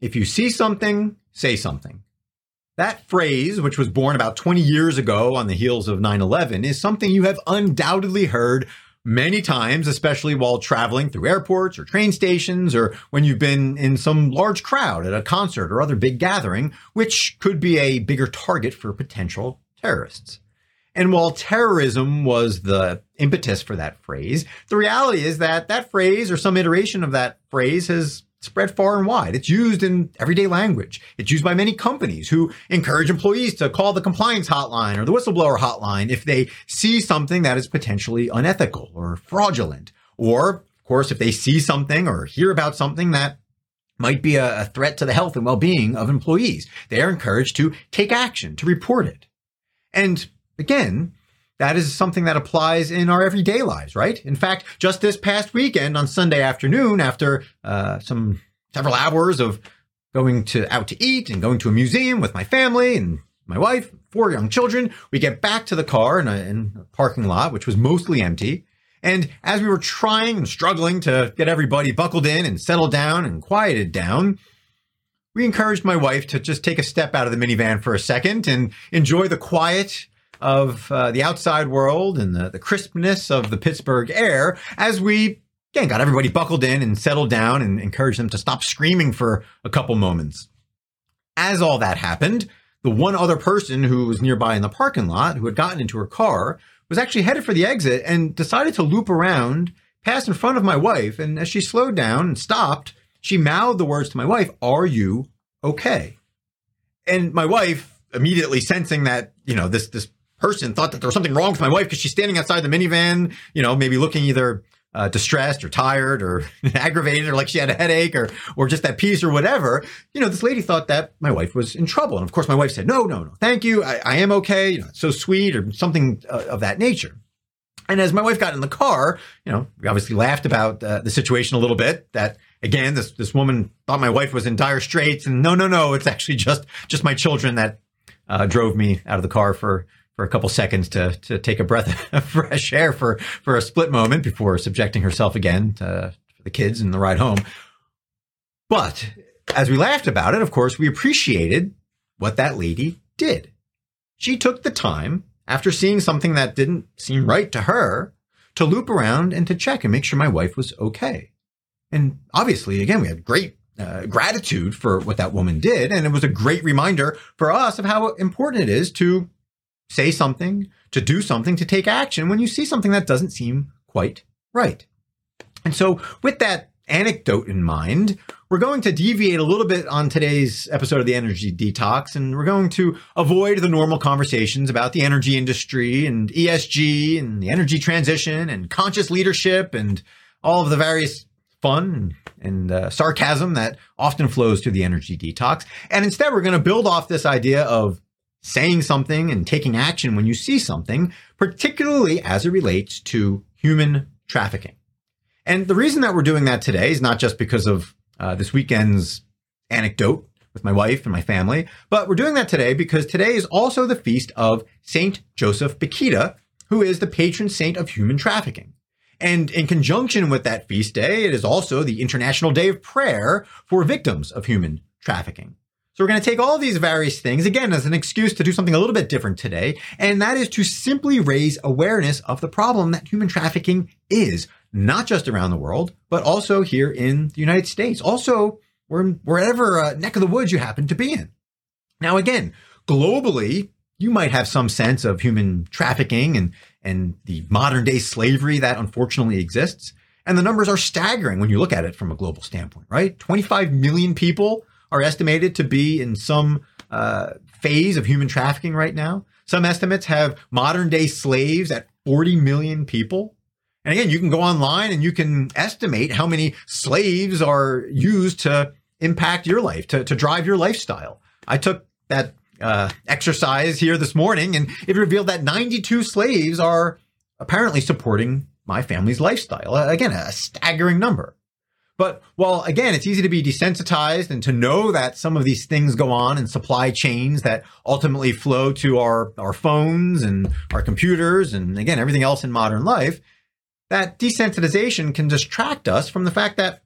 if you see something, say something. That phrase, which was born about 20 years ago on the heels of 9 11, is something you have undoubtedly heard many times, especially while traveling through airports or train stations or when you've been in some large crowd at a concert or other big gathering, which could be a bigger target for potential terrorists. And while terrorism was the impetus for that phrase, the reality is that that phrase or some iteration of that phrase has spread far and wide. It's used in everyday language. It's used by many companies who encourage employees to call the compliance hotline or the whistleblower hotline if they see something that is potentially unethical or fraudulent. Or, of course, if they see something or hear about something that might be a, threat to the health and well-being of employees, they are encouraged to take action, to report it. And again, that is something that applies in our everyday lives, right? In fact, just this past weekend on Sunday afternoon, after uh, some several hours of going to out to eat and going to a museum with my family and my wife, four young children, we get back to the car in a, in a parking lot, which was mostly empty. And as we were trying and struggling to get everybody buckled in and settled down and quieted down, we encouraged my wife to just take a step out of the minivan for a second and enjoy the quiet of uh, the outside world and the, the crispness of the Pittsburgh air as we again got everybody buckled in and settled down and encouraged them to stop screaming for a couple moments. As all that happened, the one other person who was nearby in the parking lot who had gotten into her car was actually headed for the exit and decided to loop around past in front of my wife. And as she slowed down and stopped, she mouthed the words to my wife, Are you okay? And my wife, immediately sensing that, you know, this, this person thought that there was something wrong with my wife because she's standing outside the minivan, you know, maybe looking either uh, distressed or tired or aggravated or like she had a headache or or just that piece or whatever. You know, this lady thought that my wife was in trouble, and of course, my wife said, "No, no, no, thank you, I, I am okay." You know, so sweet or something uh, of that nature. And as my wife got in the car, you know, we obviously laughed about uh, the situation a little bit. That again, this this woman thought my wife was in dire straits, and no, no, no, it's actually just just my children that uh, drove me out of the car for for a couple seconds to to take a breath of fresh air for for a split moment before subjecting herself again to the kids and the ride home. But as we laughed about it, of course, we appreciated what that lady did. She took the time after seeing something that didn't seem right to her to loop around and to check and make sure my wife was okay. And obviously, again, we had great uh, gratitude for what that woman did. And it was a great reminder for us of how important it is to say something, to do something, to take action when you see something that doesn't seem quite right. And so, with that anecdote in mind, we're going to deviate a little bit on today's episode of the Energy Detox, and we're going to avoid the normal conversations about the energy industry and ESG and the energy transition and conscious leadership and all of the various fun and uh, sarcasm that often flows through the energy detox. And instead, we're going to build off this idea of saying something and taking action when you see something, particularly as it relates to human trafficking. And the reason that we're doing that today is not just because of uh, this weekend's anecdote with my wife and my family, but we're doing that today because today is also the feast of Saint Joseph Bakhita, who is the patron saint of human trafficking. And in conjunction with that feast day, it is also the International Day of Prayer for victims of human trafficking. So we're going to take all these various things again as an excuse to do something a little bit different today. And that is to simply raise awareness of the problem that human trafficking is, not just around the world, but also here in the United States. Also, wherever uh, neck of the woods you happen to be in. Now, again, globally, you might have some sense of human trafficking and, and the modern day slavery that unfortunately exists. And the numbers are staggering when you look at it from a global standpoint, right? 25 million people are estimated to be in some uh, phase of human trafficking right now. Some estimates have modern day slaves at 40 million people. And again, you can go online and you can estimate how many slaves are used to impact your life, to, to drive your lifestyle. I took that uh, exercise here this morning and it revealed that 92 slaves are apparently supporting my family's lifestyle. Again, a staggering number. But while again, it's easy to be desensitized and to know that some of these things go on in supply chains that ultimately flow to our, our phones and our computers and again, everything else in modern life, that desensitization can distract us from the fact that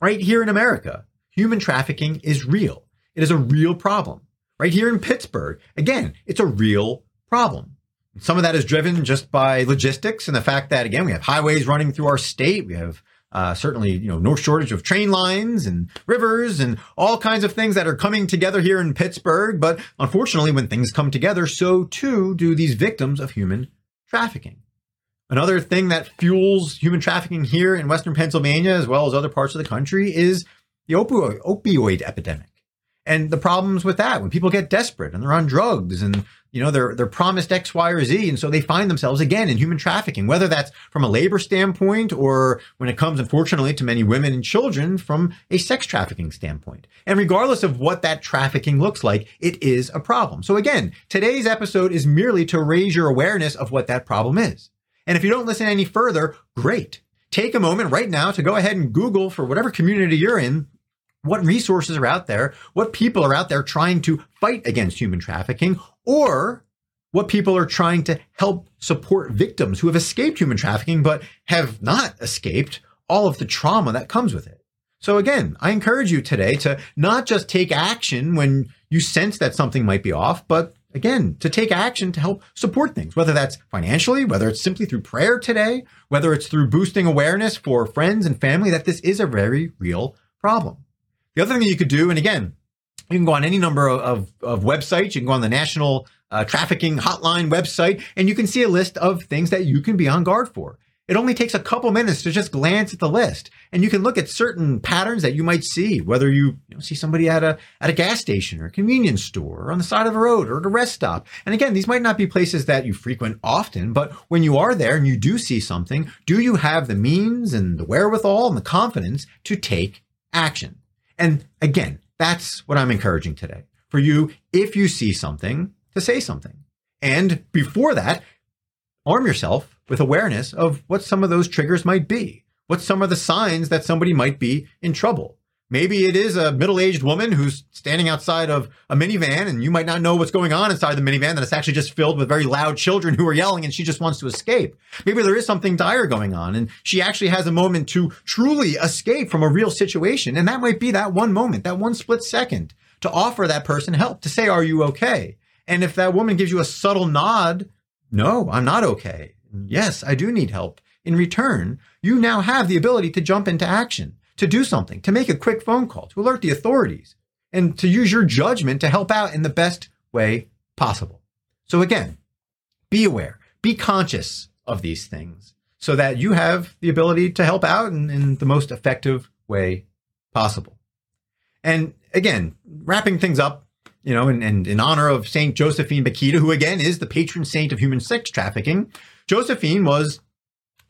right here in America, human trafficking is real. It is a real problem. Right here in Pittsburgh, again, it's a real problem. Some of that is driven just by logistics and the fact that, again, we have highways running through our state. We have uh, certainly, you know, no shortage of train lines and rivers and all kinds of things that are coming together here in Pittsburgh. But unfortunately, when things come together, so too do these victims of human trafficking. Another thing that fuels human trafficking here in Western Pennsylvania, as well as other parts of the country, is the opioid, opioid epidemic and the problems with that when people get desperate and they're on drugs and you know they're they're promised X, Y, or Z, and so they find themselves again in human trafficking, whether that's from a labor standpoint or when it comes, unfortunately, to many women and children from a sex trafficking standpoint. And regardless of what that trafficking looks like, it is a problem. So again, today's episode is merely to raise your awareness of what that problem is. And if you don't listen any further, great. Take a moment right now to go ahead and Google for whatever community you're in what resources are out there, what people are out there trying to fight against human trafficking, or what people are trying to help support victims who have escaped human trafficking but have not escaped all of the trauma that comes with it. So again, I encourage you today to not just take action when you sense that something might be off, but again, to take action to help support things, whether that's financially, whether it's simply through prayer today, whether it's through boosting awareness for friends and family that this is a very real problem. The other thing you could do, and again, you can go on any number of, of, of websites. You can go on the National uh, Trafficking Hotline website, and you can see a list of things that you can be on guard for. It only takes a couple minutes to just glance at the list, and you can look at certain patterns that you might see, whether you, you know, see somebody at a at a gas station or a convenience store or on the side of a road or at a rest stop. And again, these might not be places that you frequent often, but when you are there and you do see something, do you have the means and the wherewithal and the confidence to take action? And again, that's what I'm encouraging today for you. If you see something, to say something. And before that, arm yourself with awareness of what some of those triggers might be. What some of the signs that somebody might be in trouble. Maybe it is a middle aged woman who's standing outside of a minivan and you might not know what's going on inside the minivan, that it's actually just filled with very loud children who are yelling and she just wants to escape. Maybe there is something dire going on and she actually has a moment to truly escape from a real situation. And that might be that one moment, that one split second to offer that person help, to say, Are you okay? And if that woman gives you a subtle nod, No, I'm not okay. Yes, I do need help. In return, you now have the ability to jump into action to do something, to make a quick phone call, to alert the authorities, and to use your judgment to help out in the best way possible. So again, be aware, be conscious of these things so that you have the ability to help out in, in the most effective way possible. And again, wrapping things up, you know, and, and in honor of Saint Josephine Bakhita, who again is the patron saint of human sex trafficking, Josephine was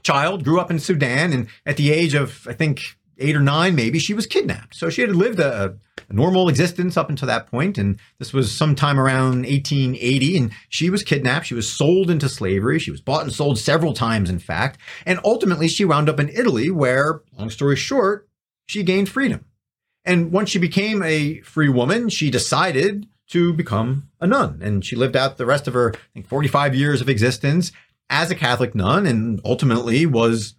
child, grew up in Sudan, and at the age of, I think, eight or nine, maybe, she was kidnapped. So she had lived a, a, normal existence up until that point, and this was sometime around 1880. And she was kidnapped. She was sold into slavery. She was bought and sold several times, in fact. And ultimately, she wound up in Italy, where, long story short, she gained freedom. And once she became a free woman, she decided to become a nun, and she lived out the rest of her, I think, 45 years of existence as a Catholic nun, and ultimately was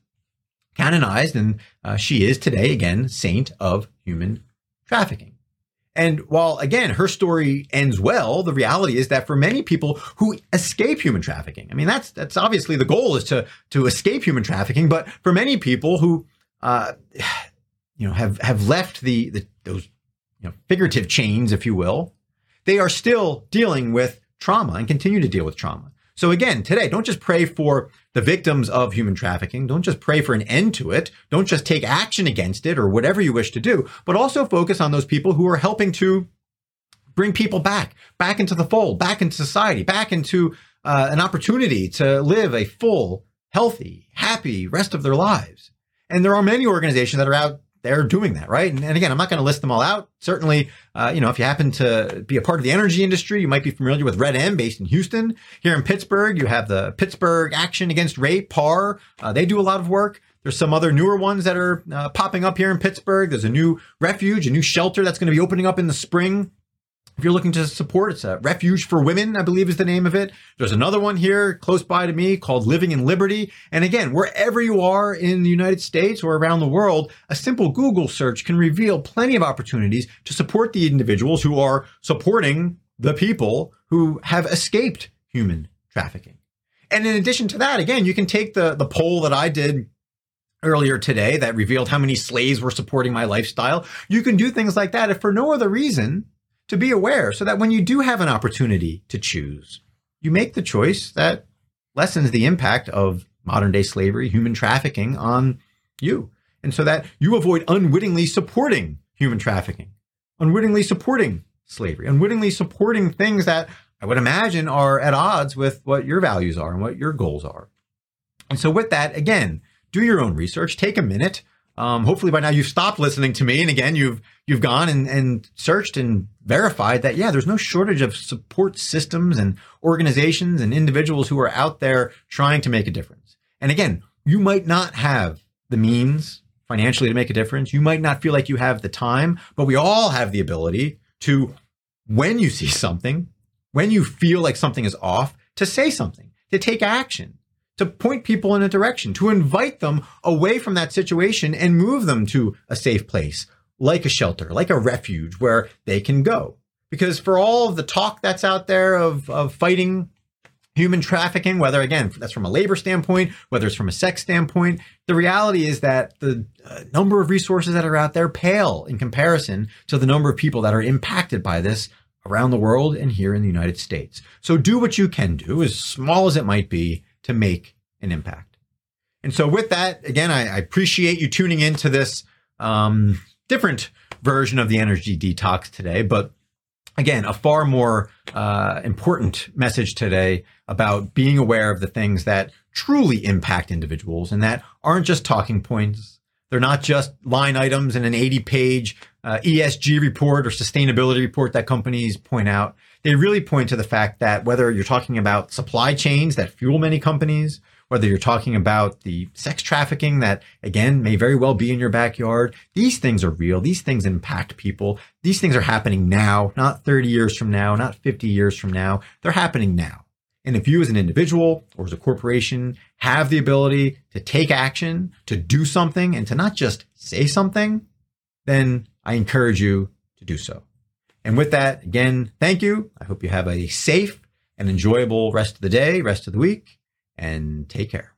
canonized, and uh, she is today, again, saint of human trafficking. And while, again, her story ends well, the reality is that for many people who escape human trafficking, I mean, that's that's obviously the goal is to to escape human trafficking. But for many people who, uh, you know, have have left the, the those you know figurative chains, if you will, they are still dealing with trauma and continue to deal with trauma. So again, today, don't just pray for the victims of human trafficking. Don't just pray for an end to it. Don't just take action against it or whatever you wish to do, but also focus on those people who are helping to bring people back, back into the fold, back into society, back into uh, an opportunity to live a full, healthy, happy rest of their lives. And there are many organizations that are out they're doing that, right? And, and again, I'm not going to list them all out. Certainly, uh, you know, if you happen to be a part of the energy industry, you might be familiar with Red M based in Houston. Here in Pittsburgh, you have the Pittsburgh Action Against Rape, PAR. Uh, they do a lot of work. There's some other newer ones that are uh, popping up here in Pittsburgh. There's a new refuge, a new shelter that's going to be opening up in the spring if you're looking to support, it's a Refuge for Women, I believe is the name of it. There's another one here close by to me called Living in Liberty. And again, wherever you are in the United States or around the world, a simple Google search can reveal plenty of opportunities to support the individuals who are supporting the people who have escaped human trafficking. And in addition to that, again, you can take the, the poll that I did earlier today that revealed how many slaves were supporting my lifestyle. You can do things like that if for no other reason to be aware so that when you do have an opportunity to choose, you make the choice that lessens the impact of modern day slavery, human trafficking on you. And so that you avoid unwittingly supporting human trafficking, unwittingly supporting slavery, unwittingly supporting things that I would imagine are at odds with what your values are and what your goals are. And so with that, again, do your own research, take a minute, um, hopefully by now you've stopped listening to me, and again you've you've gone and, and searched and verified that yeah, there's no shortage of support systems and organizations and individuals who are out there trying to make a difference. And again, you might not have the means financially to make a difference. You might not feel like you have the time, but we all have the ability to, when you see something, when you feel like something is off, to say something, to take action to point people in a direction, to invite them away from that situation and move them to a safe place, like a shelter, like a refuge where they can go. Because for all of the talk that's out there of, of fighting human trafficking, whether again, that's from a labor standpoint, whether it's from a sex standpoint, the reality is that the uh, number of resources that are out there pale in comparison to the number of people that are impacted by this around the world and here in the United States. So do what you can do, as small as it might be, to make an impact. And so, with that, again, I, I appreciate you tuning into this um, different version of the energy detox today, but again, a far more uh, important message today about being aware of the things that truly impact individuals and that aren't just talking points. They're not just line items in an 80 page uh, ESG report or sustainability report that companies point out. They really point to the fact that whether you're talking about supply chains that fuel many companies, whether you're talking about the sex trafficking that again may very well be in your backyard, these things are real. These things impact people. These things are happening now, not 30 years from now, not 50 years from now. They're happening now. And if you as an individual or as a corporation have the ability to take action, to do something and to not just say something, then I encourage you to do so. And with that, again, thank you. I hope you have a safe and enjoyable rest of the day, rest of the week, and take care.